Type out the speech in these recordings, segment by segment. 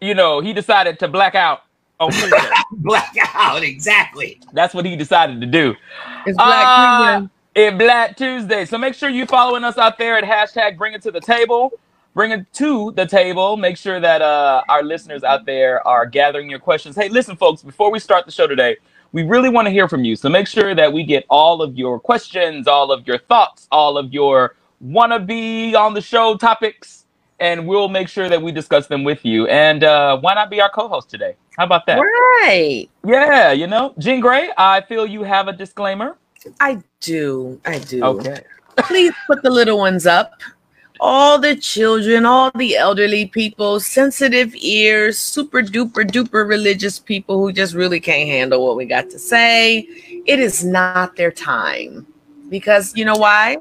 you know, he decided to black out on Tuesday. black out, exactly. That's what he decided to do. It's Black Uh, Tuesday. in Black Tuesday. So make sure you following us out there at hashtag bring it to the table. Bring it to the table. Make sure that uh, our listeners out there are gathering your questions. Hey, listen, folks, before we start the show today, we really want to hear from you. So make sure that we get all of your questions, all of your thoughts, all of your wanna be on the show topics, and we'll make sure that we discuss them with you. And uh, why not be our co-host today? How about that? Right. Yeah, you know, Jean Grey, I feel you have a disclaimer. I do. I do. Okay. Please put the little ones up. All the children, all the elderly people, sensitive ears, super duper duper religious people who just really can't handle what we got to say. It is not their time. Because you know why?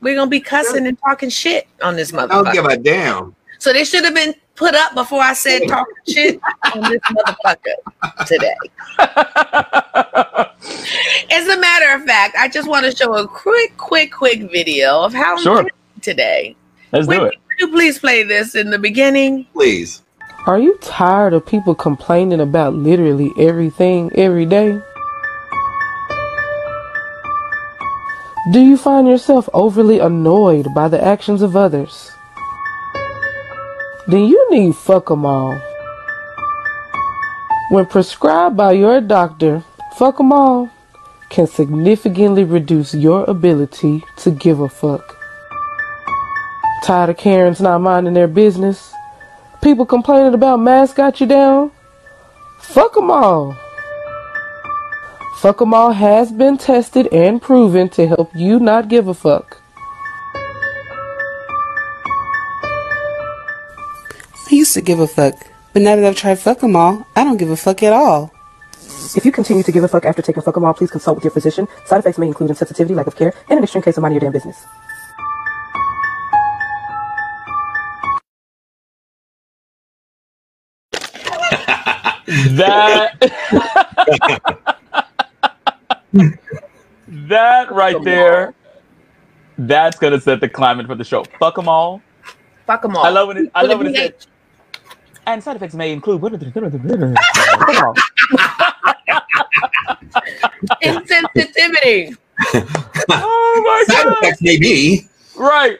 We're gonna be cussing and talking shit on this motherfucker. I don't give a damn. So they should have been put up before I said talking shit on this motherfucker today. As a matter of fact, I just want to show a quick, quick, quick video of how I'm Sure. today. Let's do it. Could you please play this in the beginning? Please. Are you tired of people complaining about literally everything every day? Do you find yourself overly annoyed by the actions of others? Then you need fuck 'em all. When prescribed by your doctor, fuck 'em all can significantly reduce your ability to give a fuck. Tired of Karens not minding their business? People complaining about masks got you down? Fuck 'em all. Fuck 'em all has been tested and proven to help you not give a fuck. I used to give a fuck, but now that I've tried fuck 'em all, I don't give a fuck at all. If you continue to give a fuck after taking fuck 'em all, please consult with your physician. Side effects may include insensitivity, lack of care, and an extreme case of mind your damn business. That that right there, that's gonna set the climate for the show. Fuck them all. Fuck them all. I love when it. I love a when it said. And side effects may include. Fuck 'em. Insensitivity. oh my Side god! effects may be. Right.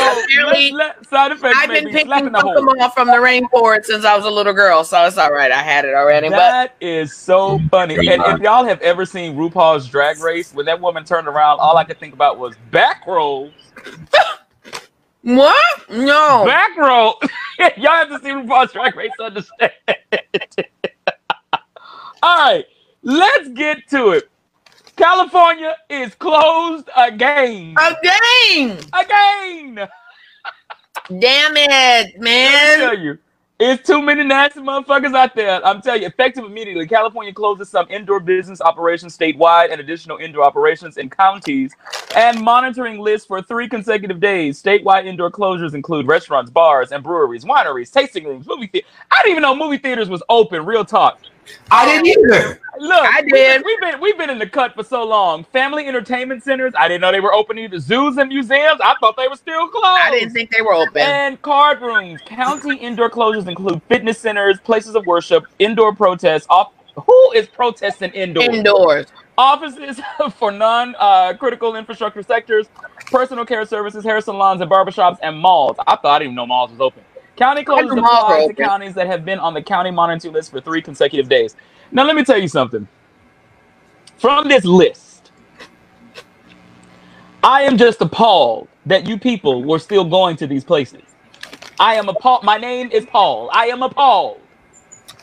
So Apparently, let, let, side effects I've been picking slapping the them all from the rainforest since I was a little girl, so it's all right. I had it already. But That is so funny. And if y'all have ever seen RuPaul's Drag Race, when that woman turned around, all I could think about was back rolls. what? No. Back row. y'all have to see RuPaul's Drag Race to understand. all right, let's get to it. California is closed again. Again. Again. Damn it, man. tell you. It's too many nasty motherfuckers out there. I'm telling you, effective immediately. California closes some indoor business operations statewide and additional indoor operations in counties and monitoring lists for three consecutive days. Statewide indoor closures include restaurants, bars, and breweries, wineries, tasting rooms, movie theaters. I didn't even know movie theaters was open. Real talk. I didn't either. Look, I we've been- did. We've been, we've been in the cut for so long. Family entertainment centers. I didn't know they were open either. Zoos and museums. I thought they were still closed. I didn't think they were open. And card rooms. County indoor closures include fitness centers, places of worship, indoor protests. Off- who is protesting indoors? Indoors. Offices for non-critical uh, infrastructure sectors, personal care services, hair salons, and barbershops, and malls. I thought I didn't even know malls was open. County closures Every apply to counties that have been on the county monitoring list for three consecutive days. Now, let me tell you something. From this list, I am just appalled that you people were still going to these places. I am appalled. My name is Paul. I am appalled.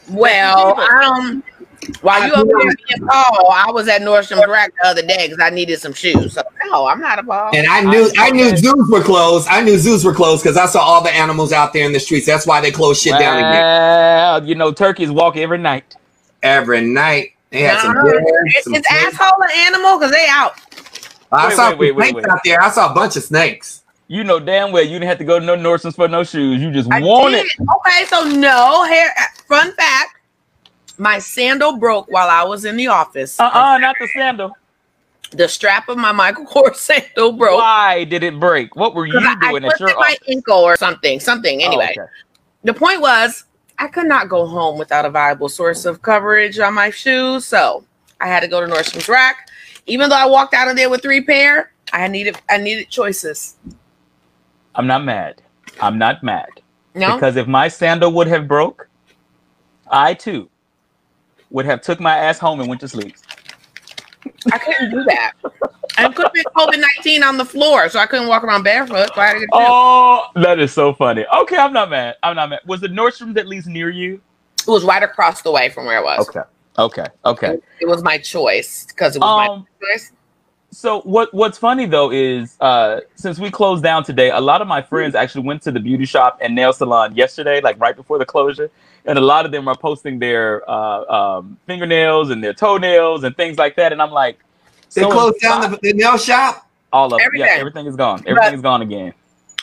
Well, um, while you over there being Paul, I was at Nordstrom Rack the other day because I needed some shoes. So no, I'm not a Paul. And I knew I knew zoos were closed. I knew zoos were closed because I saw all the animals out there in the streets. That's why they closed shit down again. Well, you know, turkeys walk every night. Every night. They had some Nah, bears, it's, some it's snakes. asshole an animal because they out. I Wait, saw wait, wait, some wait, snakes wait. out there. I saw a bunch of snakes. You know damn well you didn't have to go to no Nordstrom's for no shoes. You just I want did. it. Okay, so no hair. Fun fact: my sandal broke while I was in the office. Uh uh not the sandal. The strap of my Michael Kors sandal broke. Why did it break? What were you I, I doing at your my office? ankle or something. Something. Oh, Anyway, okay. the point was I could not go home without a viable source of coverage on my shoes. So I had to go to Nordstrom's Rack. Even though I walked out of there with three pair, I needed I needed choices. I'm not mad. I'm not mad. No, Because if my sandal would have broke, I too would have took my ass home and went to sleep. I couldn't do that. I couldn't be COVID nineteen on the floor, so I couldn't walk around barefoot. So I had to get Oh, that is so funny. Okay, I'm not mad. I'm not mad. Was the Nordstrom's at least near you? it was right across the way from where it was. Okay. Okay. Okay. It was my choice because it was Um, my choice. So what what's funny though is uh since we closed down today, a lot of my friends actually went to the beauty shop and nail salon yesterday, like right before the closure. And a lot of them are posting their uh, um, fingernails and their toenails and things like that. And I'm like, They so closed down the, the nail shop. all of it. Yeah, Everything. everything is gone. Everything is gone again.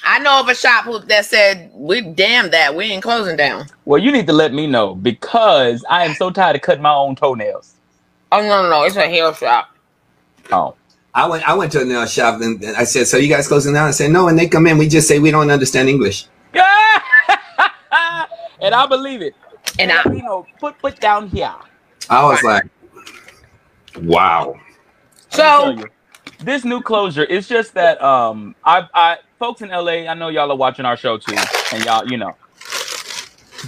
I know of a shop who, that said, "We damn that we ain't closing down." Well, you need to let me know because I am so tired of cutting my own toenails. Oh no, no, no! It's a hair shop. Oh, I went. I went to a nail shop and, and I said, "So you guys closing down?" I said, "No." And they come in, we just say we don't understand English. and I believe it. And I, you know, put put down here. I was like, "Wow." Let me tell so this new closure it's just that um I I folks in LA, I know y'all are watching our show too, and y'all, you know,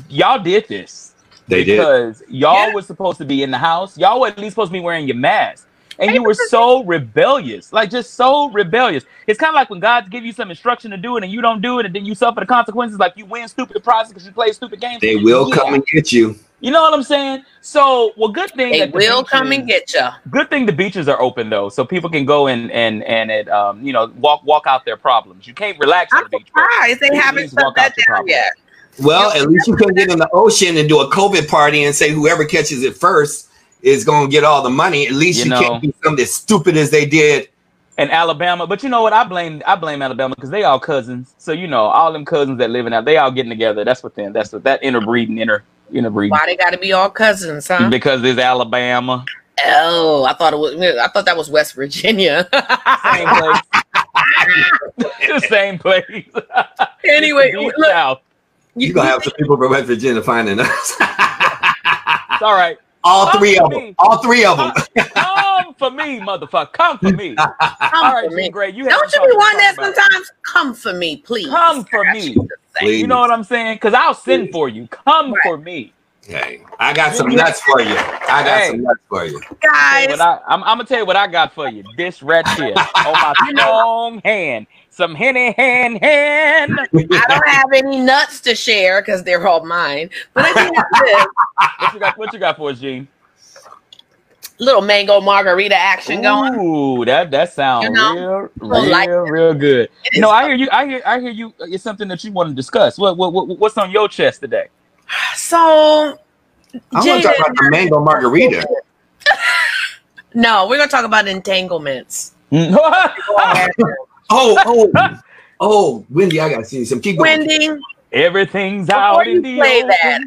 y'all did this They did. because y'all Yeah. was supposed to be in the house. Y'all were at least supposed to be wearing your mask. And you were so rebellious, like just so rebellious. It's kind of like when God give you some instruction to do it and you don't do it, and then you suffer the consequences. Like you win stupid prizes because you play stupid games. They will Yeah. come and get you. You know what I'm saying? So, well, good thing they that the will come and get you. good thing the beaches are open though, so people can go and and and it um you know walk walk out their problems. You can't relax on I'm the beach. but surprised they please haven't shut that down problem. yet. Well, at least you couldn't get in the ocean and do a COVID party and say whoever catches it first is going to get all the money. At least You you, know. can't do something as stupid as they did. And Alabama, but you know what? I blame I blame Alabama because they all cousins. So you know all them cousins that live in out, they all getting together. That's what them. That's what that interbreeding, inter interbreeding. Why they got to be all cousins, huh? Because it's Alabama, Oh, I thought it was. I thought that was West Virginia. same place, the same place. anyway, look, South. you, You're going to have some people from West Virginia finding us. It's all right. All Come three for of them. All three of them. Come for me, motherfucker. Come for me. come All right, for me. Jean Grey, you Don't you be one wanting to that sometimes? Come for me, please. Come for me. you. Please. You know what I'm saying? Because I'll send for you. Come Right. for me. Hey, I got some nuts for you. I got Hey. some nuts for you. Guys, I, I'm, I'm gonna tell you what I got for you. This right here on my strong hand, some henny hand hand. I don't have any nuts to share because they're all mine. But I do have this What you got? What you got for us, Gene? little mango margarita action going. Ooh, that that sounds You know, real, little real, light- real good. It No, is- I hear you. I hear. I hear you. It's something that you want to discuss. What, what, what what's on your chest today? So, I want to talk about the mango margarita. no, we're gonna talk about entanglements. Oh, oh, oh, Wendy, I got to see you some. Keep going. Wendy, Everything's before out you in the play open. that,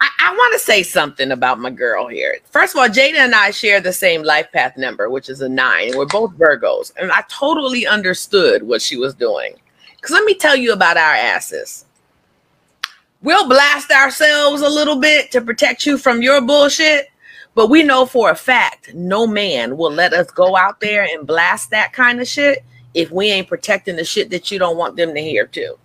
I, I want to say something about my girl here. First of all, Jada and I share the same life path number, which is a nine. We're both Virgos, and I totally understood what she was doing. Because let me tell you about our asses. We'll blast ourselves a little bit to protect you from your bullshit, but we know for a fact no man will let us go out there and blast that kind of shit if we ain't protecting the shit that you don't want them to hear too.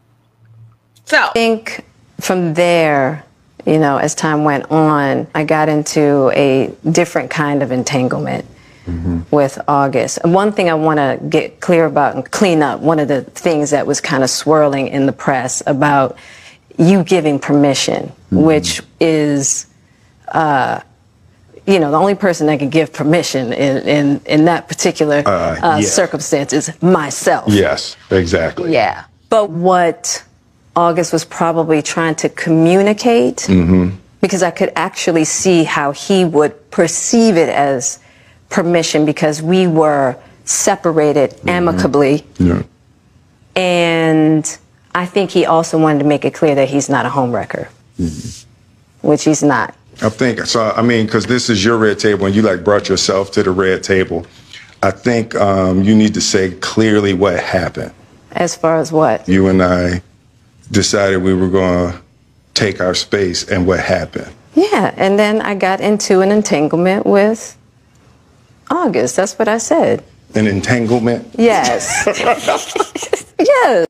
So, I think from there, you know, as time went on, I got into a different kind of entanglement mm-hmm. with August. And one thing I want to get clear about and clean up, one of the things that was kind of swirling in the press about you giving permission, which is, uh, you know, the only person that can give permission in, in, in that particular Uh, uh, yeah. circumstance is myself. Yes, exactly. Yeah. But what August was probably trying to communicate, because I could actually see how he would perceive it as permission because we were separated amicably. Yeah. And I think he also wanted to make it clear that he's not a homewrecker, which he's not. I think so. I mean, because this is your red table, and you like brought yourself to the red table. I think um, you need to say clearly what happened. As far as what? You and I decided we were going to take our space and what happened. Yeah, and then I got into an entanglement with August. That's what I said. An entanglement. Yes. yes.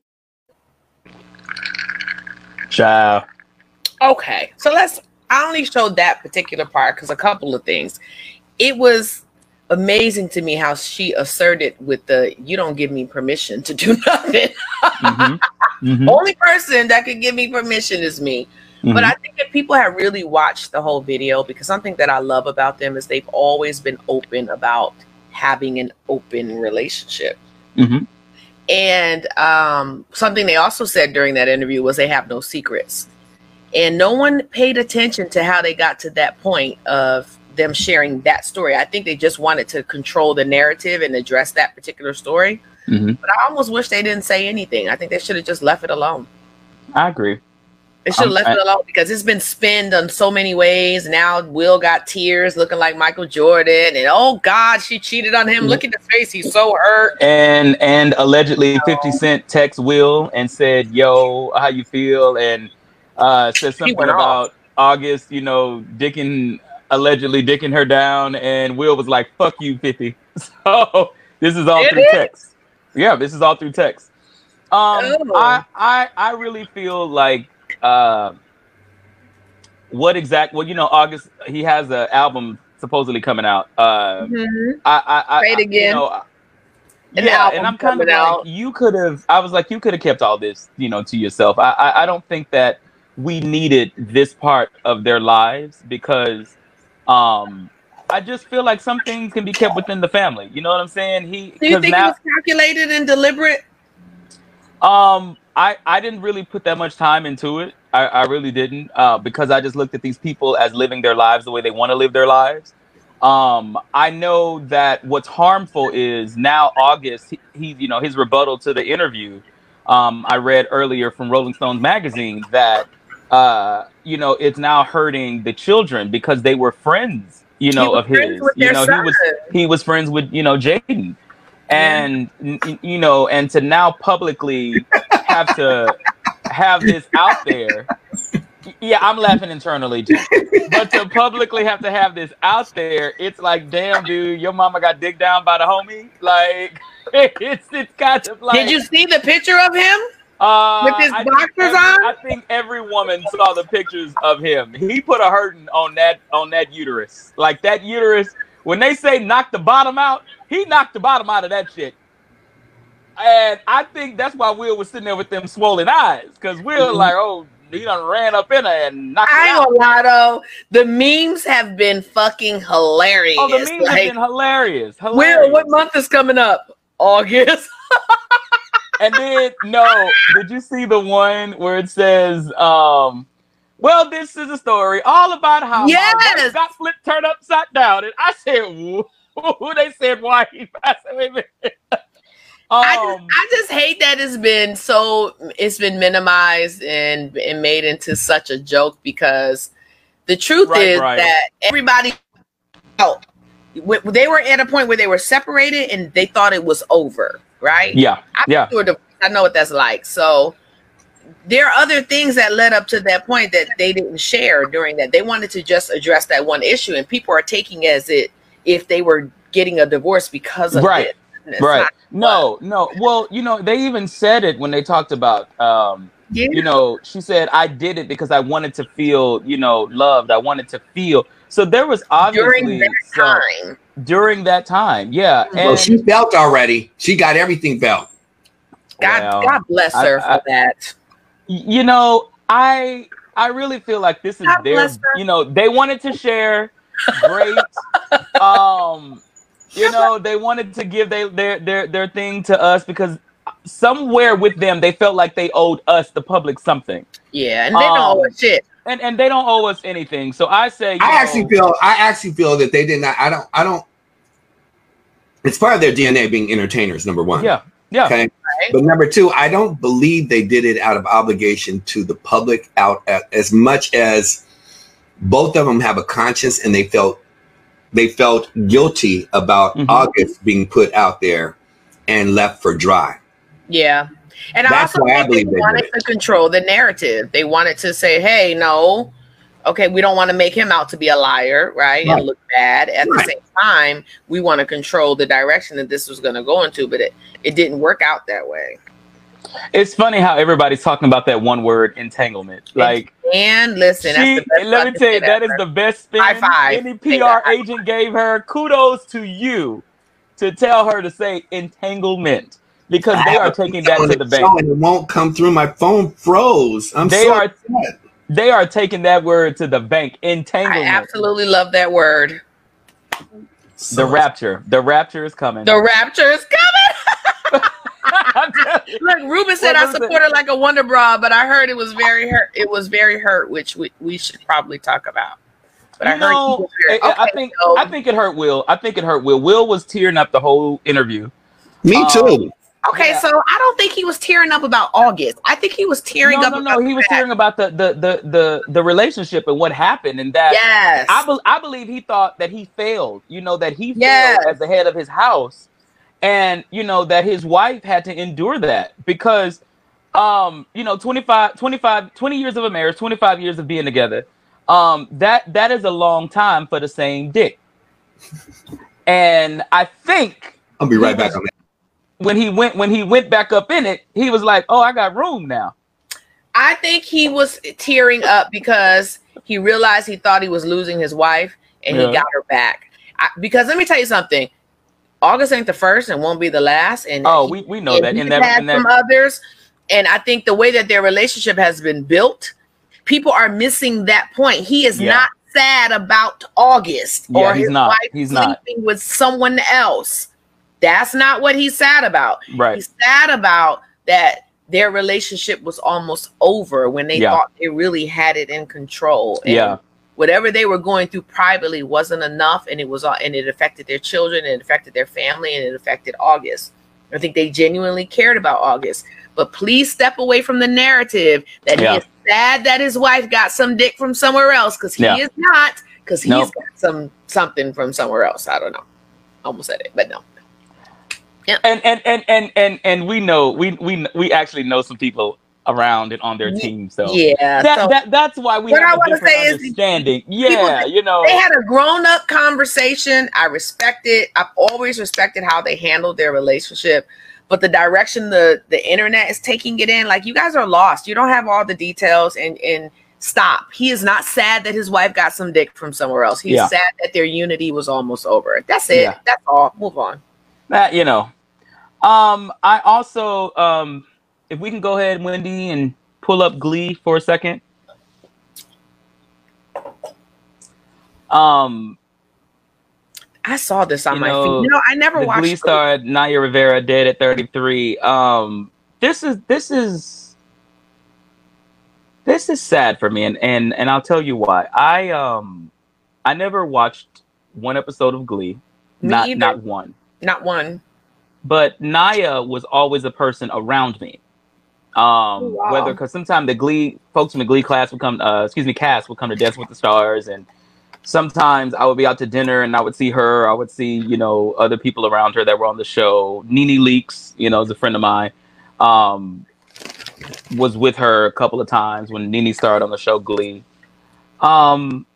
Ciao. Okay, so let's. I only showed that particular part because a couple of things. It was amazing to me how she asserted with the "you don't give me permission to do nothing." Mhm. Mhm. Only person that could give me permission is me. But Mhm. I think if people have really watched the whole video, because something that I love about them is they've always been open about having an open relationship. Mhm. And um, something they also said during that interview was they have no secrets. And no one paid attention to how they got to that point of them sharing that story. I think they just wanted to control the narrative and address that particular story. Mhm. But I almost wish they didn't say anything. I think they should have just left it alone. I agree. They should have left I- it alone because it's been spinned on so many ways. Now Will got tears looking like Michael Jordan, and oh God, she cheated on him. Look at the face; he's so hurt. And and allegedly 50 Cent text Will and said, Yo, how you feel? And uh said something went off. about August, you know, dicking allegedly dicking her down, and Will was like, Fuck you, 50. So this is all It through is? text. Yeah, this is all through text. Um Oh. I I I really feel like uh what exact well, you know, August he has an album supposedly coming out. Uh Mhm. I I, I again. You know, An yeah, and I'm kind of coming like, out. you could have. I was like, you could have kept all this, you know, to yourself. I, I, I don't think that we needed this part of their lives because, um, I just feel like some things can be kept within the family. You know what I'm saying? He Do you think now, it was calculated and deliberate? um, I I didn't really put that much time into it. I, I really didn't, uh, because I just looked at these people as living their lives the way they want to live their lives. Um, I know that what's harmful is now August. He, he you know, his rebuttal to the interview. Um, I read earlier from Rolling Stones magazine that uh, you know it's now hurting the children because they were friends, you know, of his. You know, he was he was friends with you know Jaden, and you know, and to now publicly have to have this out there. Yeah, I'm laughing internally, too. but to publicly have to have this out there, it's like, damn, dude, your mama got digged down by the homie. Like, it's it's kind of like. Did you see the picture of him? Uh, with his I boxers every- on? I think every woman saw the pictures of him. He put a hurting on that on that uterus. Like that uterus. When they say knock the bottom out, he knocked the bottom out of that shit. And I think that's why Will was sitting there with them swollen eyes, because Will Mhm. like, oh, he done ran up in there and knocked I it ain't out. gonna though, the memes have been fucking hilarious. Oh, the memes Like, have been hilarious. Will, what month is coming up? August. And then no, did you see the one where it says, um, well, this is a story all about how my Yes! got flipped turned upside down. And I said, who they said why he passed away. I um, just, I just hate that it's been so it's been minimized and and made into such a joke because the truth Right, is right. that everybody oh they were at a point where they were separated and they thought it was over right yeah, I, yeah. I know what that's like so there are other things that led up to that point that they didn't share during that they wanted to just address that one issue and people are taking as it if they were getting a divorce because of Right. it And it's right. not- No, no. Well, you know, they even said it when they talked about um, yeah. you know, she said, I did it because I wanted to feel, you know, loved. I wanted to feel. So there was obviously during that some- time during that time. Yeah. And Well, she felt already. She got everything felt. God, well, God bless her I- for that. you know, I I really feel like this is God their you know, they wanted to share great um you know, they wanted to give they, their their their thing to us because somewhere with them they felt like they owed us the public something. Yeah, and they don't Um, owe a shit. And and they don't owe us anything. So I say you I know, actually feel. I actually feel that they did not. I don't. I don't. It's part of their DNA being entertainers. Number one. Yeah. Yeah. Okay. But number two, I don't believe they did it out of obligation to the public, out at, as much as both of them have a conscience and they felt they felt guilty about Mhm. August being put out there and left for dry. Yeah. And I That's also why I they believe they wanted to control the narrative. They wanted to say, "Hey, no, okay, we don't want to make him out to be a liar, right, Right. and look bad." At Right. the same time, we want to control the direction that this was going to go into, but it it didn't work out that way. It's funny how everybody's talking about that one word entanglement. Like, And listen, she, that's the best let me tell you, shit that is ever. the best spin any PR agent gave her. Kudos to you to tell her to say entanglement because I they are taking that to the bank. It won't come through. My phone froze. I'm They so are- upset. They are taking that word to the bank. Entanglement. I absolutely love that word. So The rapture. The rapture is coming. The rapture is coming. I'm telling you. Look, Ruben said I was support her like a wonder bra, but I heard it was very hurt. It was very hurt, which we, we should probably talk about. But I You heard know, he was very, I, I think so- I think it hurt Will. I think it hurt Will. Will was tearing up the whole interview. Me Um, too. Okay, Yeah. so I don't think he was tearing up about August. I think he was tearing no, up no, about no. He was that. hearing about the the the the, the relationship and what happened, and that Yes. I, be, I believe he thought that he failed. You know that he Yes. failed as the head of his house, and you know that his wife had to endure that because, um, you know, 25, 25, 20 years of a marriage, twenty five years of being together, um, that that is a long time for the same dick, and I think I'll be right back was- on that. when he went when he went back up in it, he was like, "Oh, I got room now." I think he was tearing up because he realized he thought he was losing his wife and Yeah. he got her back. I, because let me tell you something. August ain't the first and won't be the last. And Oh, he- we, we know and that. In that, had in that some others. And I think the way that their relationship has been built, people are missing that point. He is Yeah. not sad about August Yeah, or he's his not. wife He's not. sleeping with someone else. That's not what he's sad about. right. He's sad about that their relationship was almost over when they Yeah. thought they really had it in control. And Yeah. Whatever they were going through privately wasn't enough, and it was all, and it affected their children, and it affected their family, and it affected August. I think they genuinely cared about August. But please step away from the narrative that Yeah. he is sad that his wife got some dick from somewhere else because he Yeah. is not, because he's Nope. got some something from somewhere else. I don't know. Almost said it, but no. yeah. And and and and and and we know we we we actually know some people around and on their team. So Yeah. that, so- that that's why we What I wanna different say is understanding. yeah, that- you know. they had a grown-up conversation i respect it i've always respected how they handled their relationship but the direction the the internet is taking it in like you guys are lost you don't have all the details and and stop he is not sad that his wife got some dick from somewhere else he's Yeah. sad that their unity was almost over that's it Yeah. that's all move on that you know. Um, I also um, if we can go ahead, Wendy, and pull up Glee for a second. Um, i saw this on my know, feed you know i never the watched Glee star Naya Rivera dead at 33. Um, this is this is this is sad for me, and and and I'll tell you why. I um I never watched one episode of Glee, Me not either. not one. not one But Naya was always a person around me. Um, Oh, wow. whether because sometimes the Glee folks from the Glee class would come, uh, excuse me, cast would come to Dance with the Stars, and sometimes I would be out to dinner and I would see her. I would see you know other people around her that were on the show. Nene Leakes, you know, is a friend of mine. Um, was with her a couple of times when Nene started on the show Glee. Um,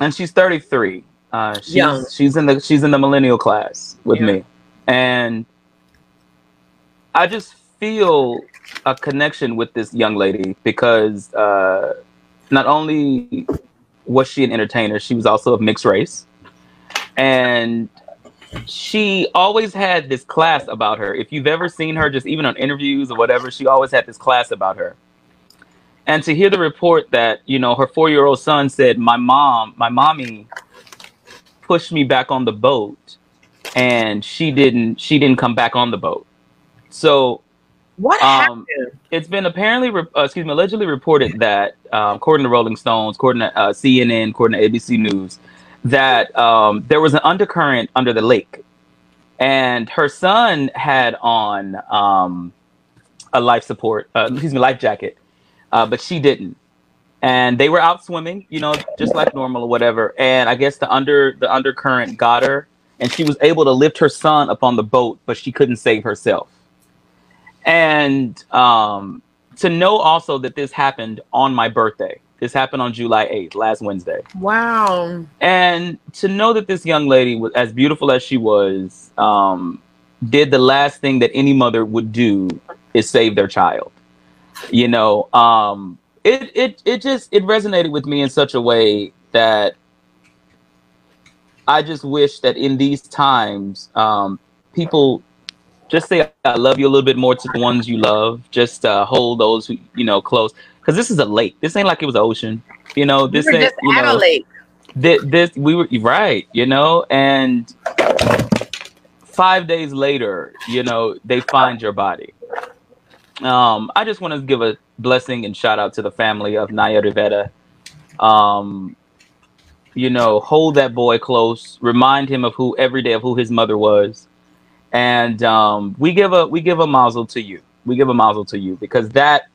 and she's 33. Uh, she's, Young. she's in the she's in the millennial class with Yeah. me, and I just feel a connection with this young lady because uh, not only was she an entertainer, she was also of mixed race, and she always had this class about her. If you've ever seen her, just even on interviews or whatever, she always had this class about her. And to hear the report that you know her four-year-old son said, "My mom, my mommy, pushed me back on the boat, and she didn't. She didn't come back on the boat." So what Um, happened it's been apparently, re- uh, excuse me, allegedly reported that, um, according to Rolling Stones, according to uh, CNN, according to ABC News, that um, there was an undercurrent under the lake, and her son had on um, a life support, uh, excuse me, life jacket, uh, but she didn't. And they were out swimming, you know, just like normal or whatever. And I guess the under the undercurrent got her, and she was able to lift her son up on the boat, but she couldn't save herself and um, to know also that this happened on my birthday. This happened on July 8th, last Wednesday. Wow. And to know that this young lady was as beautiful as she was, um, did the last thing that any mother would do is save their child. You know, um, it it it just it resonated with me in such a way that I just wish that in these times, um, people just say I love you a little bit more to the ones you love. Just uh, hold those who you know close because this is a lake. This ain't like it was an ocean. You know, this we ain't you know a lake. this, this we were right. You know, and five days later, you know, they find your body. Um, I just want to give a blessing and shout out to the family of Naya Rivera. Um, you know, hold that boy close. Remind him of who every day of who his mother was, and um, we give a we give a mazel to you. We give a mazel to you because that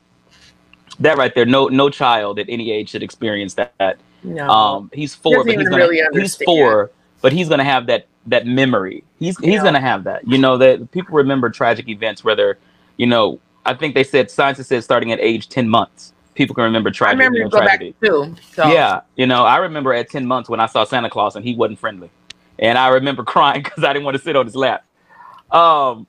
that right there, no no child at any age should experience that. No. Um, he's four, but he's gonna really he's four, but he's gonna have that that memory. He's he's Yeah. gonna have that. You know that people remember tragic events. Whether you know, I think they said science said starting at age ten months, people can remember tragedy. I remember you go back too. So Yeah, you know, I remember at ten months when I saw Santa Claus and he wasn't friendly, and I remember crying because I didn't want to sit on his lap. Um,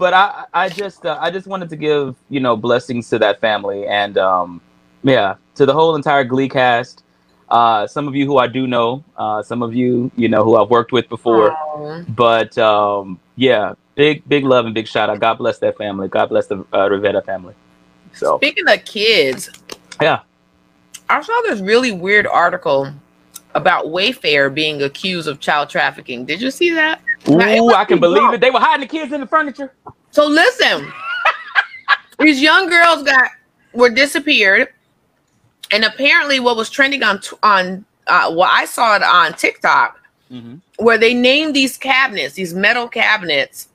but I I just uh, I just wanted to give you know blessings to that family and um, yeah to the whole entire Glee cast. Uh, some of you who I do know, uh, some of you you know who I've worked with before, Aw. but um, yeah, big big love and big shout out. God bless that family. God bless the uh, Rivera family. So Speaking of kids, yeah, I saw this really weird article about Wayfair being accused of child trafficking. Did you see that? Ooh, I can be believe it. They were hiding the kids in the furniture. So listen, these young girls got were disappeared, and apparently, what was trending on on uh, well, I saw it on TikTok hmm where they named these cabinets, these metal cabinets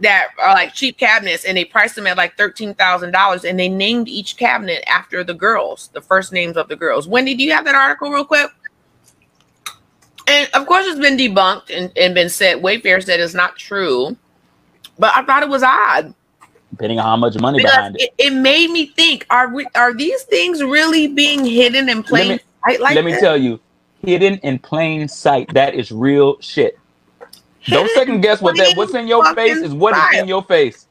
that are like cheap cabinets, and they priced them at like thirteen thousand dollars, and they named each cabinet after the girls, the first names of the girls. Wendy, do you have that article real quick? And of course, it's been debunked and, and been said. Wayfair said it's not true, but I thought it was odd Depending on how much money because behind it. it, it made me think: Are we, are these things really being hidden in plain me- sight like Let me tell you, hidden in plain sight. That is real shit. Don't second guess what that what's in your face is what is in your face.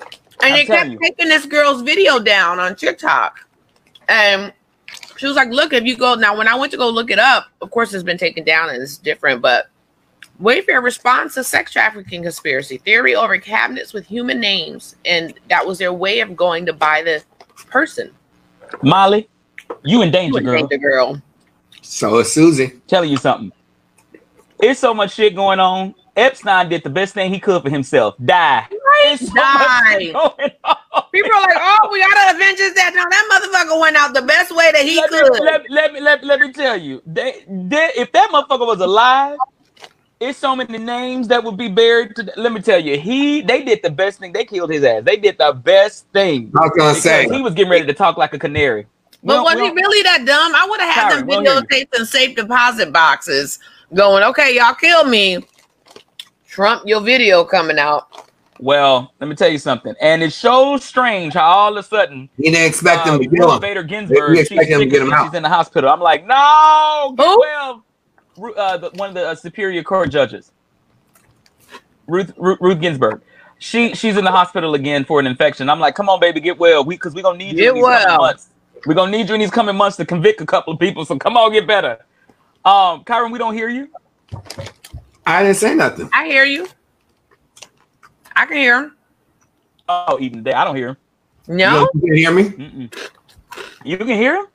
and I'm they kept you. taking this girl's video down on TikTok. And she was like, Look, if you go now, when I went to go look it up, of course it's been taken down and it's different, but Wayfair responds to sex trafficking conspiracy theory over cabinets with human names, and that was their way of going to buy the person. Molly, you in danger, You girl. ain't the girl. So is Susie. Telling you something. It's so much shit going on. Epstein did the best thing he could for himself. Die. It's so much Die. going on. People are like, Oh, we gotta avenge his death. No, that motherfucker went out the best way that he let, could. me, let, let me let, let me tell you, they, they, if that motherfucker was alive, it's so many names that would be buried. To, let me tell you, he they did the best thing. They killed his ass. They did the best thing. I was gonna say he was getting ready to talk like a canary. But was he really that dumb? I would have had Sorry, them we don't videotapes and safe deposit boxes going, okay, y'all kill me. Trump, your video coming out. Well, let me tell you something. And it's so strange how all of a sudden he didn't expect uh, them to kill him. Bader Ginsburg, We she's, expect him to get him she's in the hospital. I'm like, no, get Who? well. Ru- Uh, the, one of the uh, Superior Court judges, Ruth, Ruth Ruth Ginsburg. She she's in the hospital again for an infection. I'm like, come on, baby, get well. We because we're gonna need you Get in these coming well. months. We're gonna need you in these coming months to convict a couple of people. So come on, get better. Um, Kyron, we don't hear you. I didn't say nothing. I hear you. I can hear him. Oh, even there, I don't hear him. No, You can hear me? Mm-mm. You can hear him.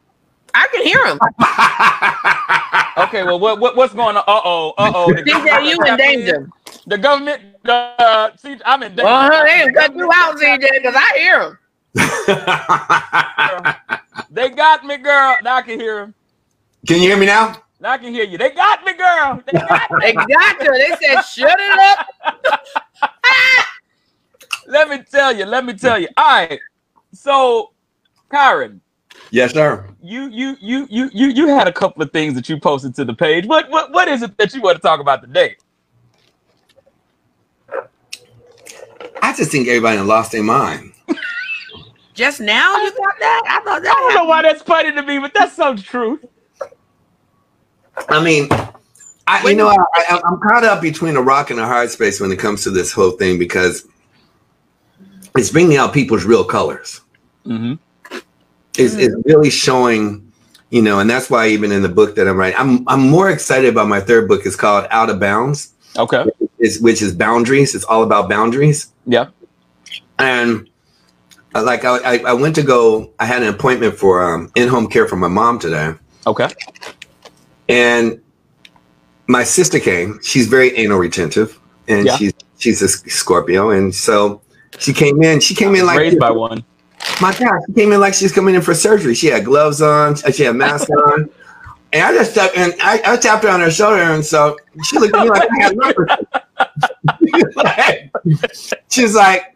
I can hear him. Okay, well, what, what what's going on? Uh oh, uh oh. CJ, you in danger. The government, uh, see, I'm in danger. Well, they done cut you out, CJ, because I hear him. They got me, girl. Now I can hear him. can you hear me now? Now I can hear you. They got me, girl. They got me. They got you. They said, shut it up. Let me tell you. Let me tell you. All right. So, Kyron, Yes, sir. you you you you you you had a couple of things that you posted to the page. What what what is it that you want to talk about today? I just think everybody lost their mind. Just now you thought that? I thought that. I don't know why that's funny to me, but that's so true. I mean, I you know I, I, I'm caught up between a rock and a hard space when it comes to this whole thing because it's bringing out people's real colors. Mm-hmm. It's, it's really showing, you know, and that's why even in the book that I'm writing, I'm I'm more excited about my third book. It's called Out of Bounds, Okay. is which is boundaries. It's all about boundaries. Yeah. and uh, like I, I, I went to go i had an appointment for um, in-home care for my mom today Okay. and my sister came she's very anal retentive and Yeah. she's she's a scorpio and so she came in she came in like Raised by one. my god she came in like she's coming in for surgery she had gloves on she had a mask on and i just stepped and I, I tapped her on her shoulder and so she looked at me like i had leprosy she's like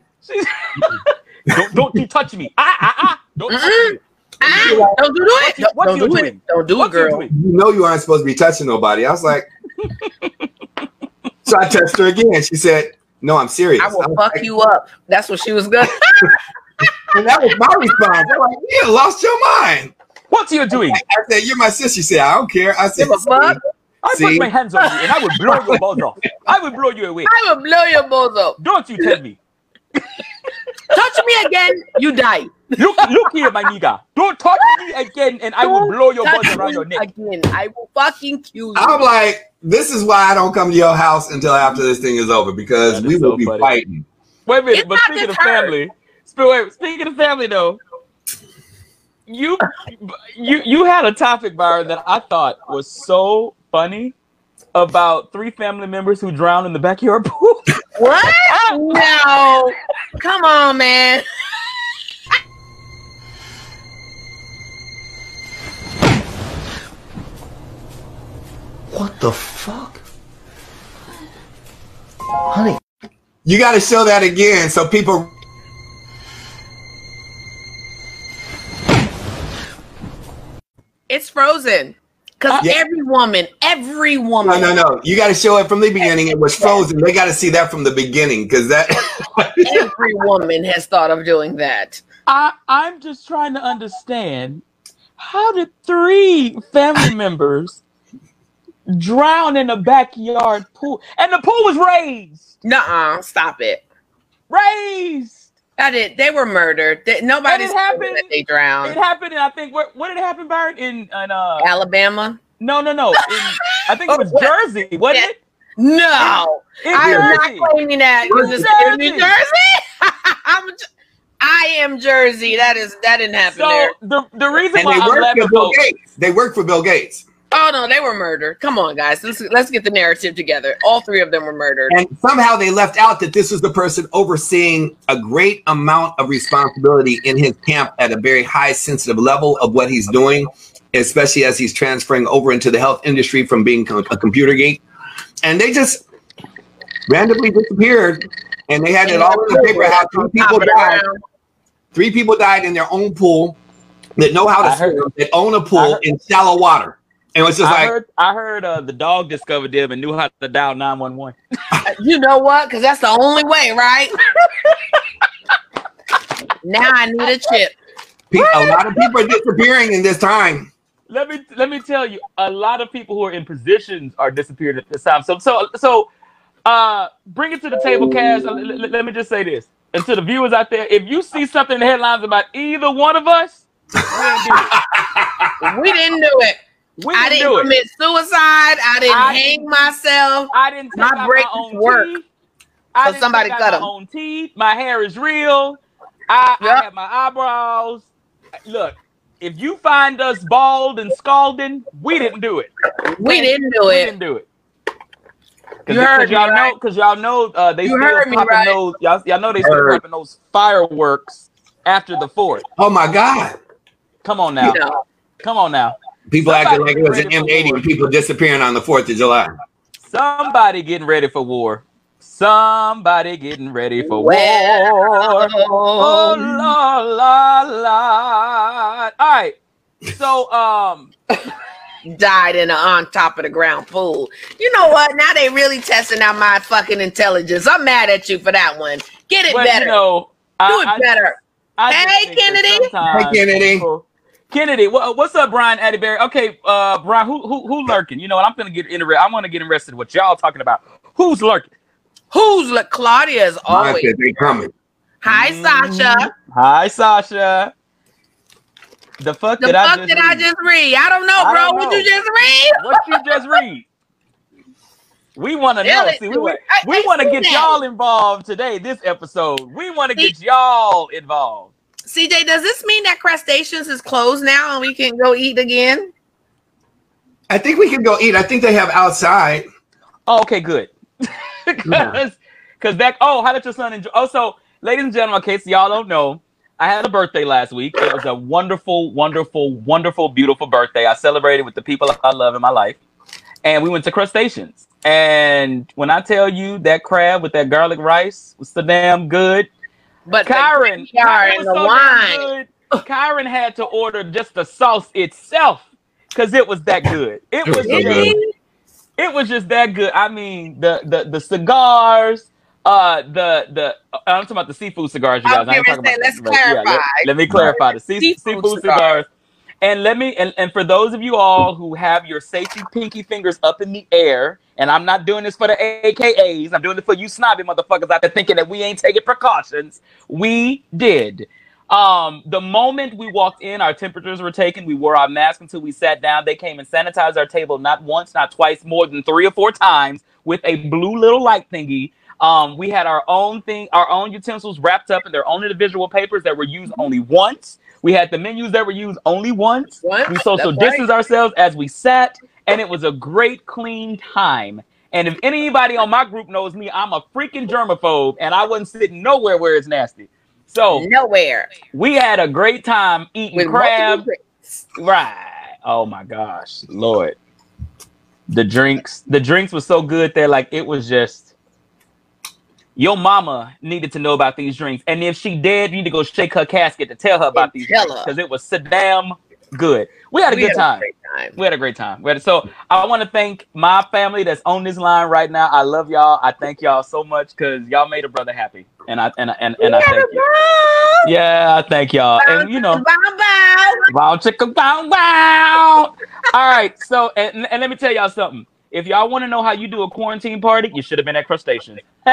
Don't don't you touch me. Ah ah ah. Don't touch me. Ah, don't do it. Don't, What don't you do doing? it. Don't do it, What you girl. doing? you know you aren't supposed to be touching nobody. I was like, so I touched her again. She said, "No, I'm serious." I will was fuck like- you up. That's what she was gonna. And that was my response. I'm like, "You lost your mind." What you doing? I said, "You're my sister." She said, "I don't care." I said, Give a fuck. I See? put my hands on you and I will blow your balls off. I will blow you away. I will blow your balls up. Don't you tell me. Touch me again, you die. Look, look here, my nigga. Don't touch me again, and I will Don't blow your touch balls around your neck. Again, I will fucking kill you. I'm like, "This is why I don't come to your house until after this thing is over because That we will so be funny. fighting." Wait a minute, It's but not speaking of just family, sp- wait, speaking of family though, you you you had a topic, Byron, that I thought was so funny about three family members who drowned in the backyard pool. What? no. Come on, man. What the fuck? Honey, You got to show that again so people. It's frozen. Because Yeah. every woman, every woman. No, no, no. You got to show it from the beginning. It was frozen. They got to see that from the beginning because that. Every woman has thought of doing that. I I'm just trying to understand how did three family members drown in a backyard pool and the pool was raised, Nuh-uh. Stop it. raised. That it. They were murdered. They, nobody's it happened- that they It happened, in, I think. Where, where did it happen, Byron? In, in uh, Alabama? no, no, no. In, I think it was what? Jersey, wasn't Yeah. it? No. In I am not claiming that. It was Jersey. in New Jersey. I'm, J- I am Jersey. That is that didn't happen So there. the the reason and why they I'm work for Bill Gates. They work for Bill Gates. Oh no, they were murdered. Come on, guys. Let's let's get the narrative together. All three of them were murdered. And somehow they left out that this was the person overseeing a great amount of responsibility in his camp at a very high sensitive level of what he's doing, especially as he's transferring over into the health industry from being a computer geek. And they just randomly disappeared. And they had it all in the paper how three people Top of the died. Three people died in their own pool that know how to swim, that own a pool heard- in shallow water. And it's just I like, heard I heard uh, the dog discovered them and knew how to dial nine one one. You know what? Because that's the only way, right? now I need a chip. a lot of people are disappearing in this time. Let me let me tell you, a lot of people who are in positions are disappearing at this time. So so so, uh, bring it to the table, Cash. Let, let- let me just say this, and to the viewers out there, if you see something in the headlines about either one of us, we didn't do it. We didn't do it. We I didn't didn't it. commit suicide. I didn't I hang didn't- myself. I didn't take My out break my own work. teeth. I So didn't somebody take out cut my 'em. own teeth. My hair is real. I, I have my eyebrows. Look, if you find us bald and scalding, we didn't do it. We didn't do We it. We didn't do it. You heard me, y'all know, right? because y'all know uh, they You still heard me, popping right? those. Y'all, y'all know they still Heard. popping those fireworks after the fourth. Oh my God. Come on now, You know, come on now. People Somebody acting like it was an get ready for M80 and people disappearing on the 4th of July. Somebody getting ready for war. Somebody getting ready for Well, war. Oh la la la. All right. So um died in a on top of the ground pool. You know what? Now they really testing out my fucking intelligence. I'm mad at you for that one. Get it But better. you know, Do I, it I better. just- I Hey, think that Kennedy. Hey, Kennedy. people- Kennedy, what, what's up, Brian Atterbury? Okay, uh, Brian, who who who lurking? You know what? I'm gonna get interested. I want to get interested in what y'all talking about. Who's lurking? Who's like Claudia is always. said they coming. Hi, Sasha. Hi, Sasha. The fuck The did I just did I read? just read? I don't know, I bro. don't What you just read? What you just read? We want to know. It See, to we, we want to get that. y'all involved today. This episode, we want to get y'all involved. CJ, does this mean that crustaceans is closed now and we can go eat again? I think we can go eat. I think they have outside. Oh, okay, good. Because that. Oh, how did your son enjoy? Oh, so, ladies and gentlemen, in case y'all don't know, I had a birthday last week. It was a wonderful, wonderful, wonderful, beautiful birthday. I celebrated with the people I love in my life, and we went to crustaceans. And when I tell you that crab with that garlic rice was so damn good, But Kyron, the jar it and was the so wine. good. Kyron had to order just the sauce itself because it was that good. It was was so just, good. it was just that good. I mean, the the the cigars, uh, the the I'm talking about the seafood cigars, you I guys. was I ain't gonna talking say, about let's that, but yeah, let, clarify. let me clarify the sea, Seafood seafood, cigars. cigars. And let me and, and for those of you all who have your safety pinky fingers up in the air, and I'm not doing this for the AKAs, I'm doing it for you snobby motherfuckers out there thinking that we ain't taking precautions. We did. Um, the moment we walked in, our temperatures were taken. We wore our mask until we sat down. They came and sanitized our table not once, not twice, more than three or four times with a blue little light thingy. Um, we had our own thing, our own utensils wrapped up in their own individual papers that were used only once. We had the menus that were used only once. Once, We social that's right. ourselves as we sat, and it was a great, clean time. And if anybody on my group knows me, I'm a freaking germaphobe, and I wasn't sitting nowhere where it's nasty. So Nowhere. we had a great time eating With crab. Right. Oh my gosh, Lord. The drinks, the drinks were so good there. Like it was just your mama needed to know about these drinks. And if she did, you need to go shake her casket to tell her about And these drinks. Because it was so damn good. We had a We good had time. great time. We had a great time. We had, so I want to thank my family that's on this line right now. I love y'all. I thank y'all so much because y'all made a brother happy. And I and and, and I thank you. Yeah, I thank y'all. And you know, Bow, bow. Wow, chicka, wow. All right, so and, and let me tell y'all something. If y'all want to know how you do a quarantine party, you should have been at crustaceans.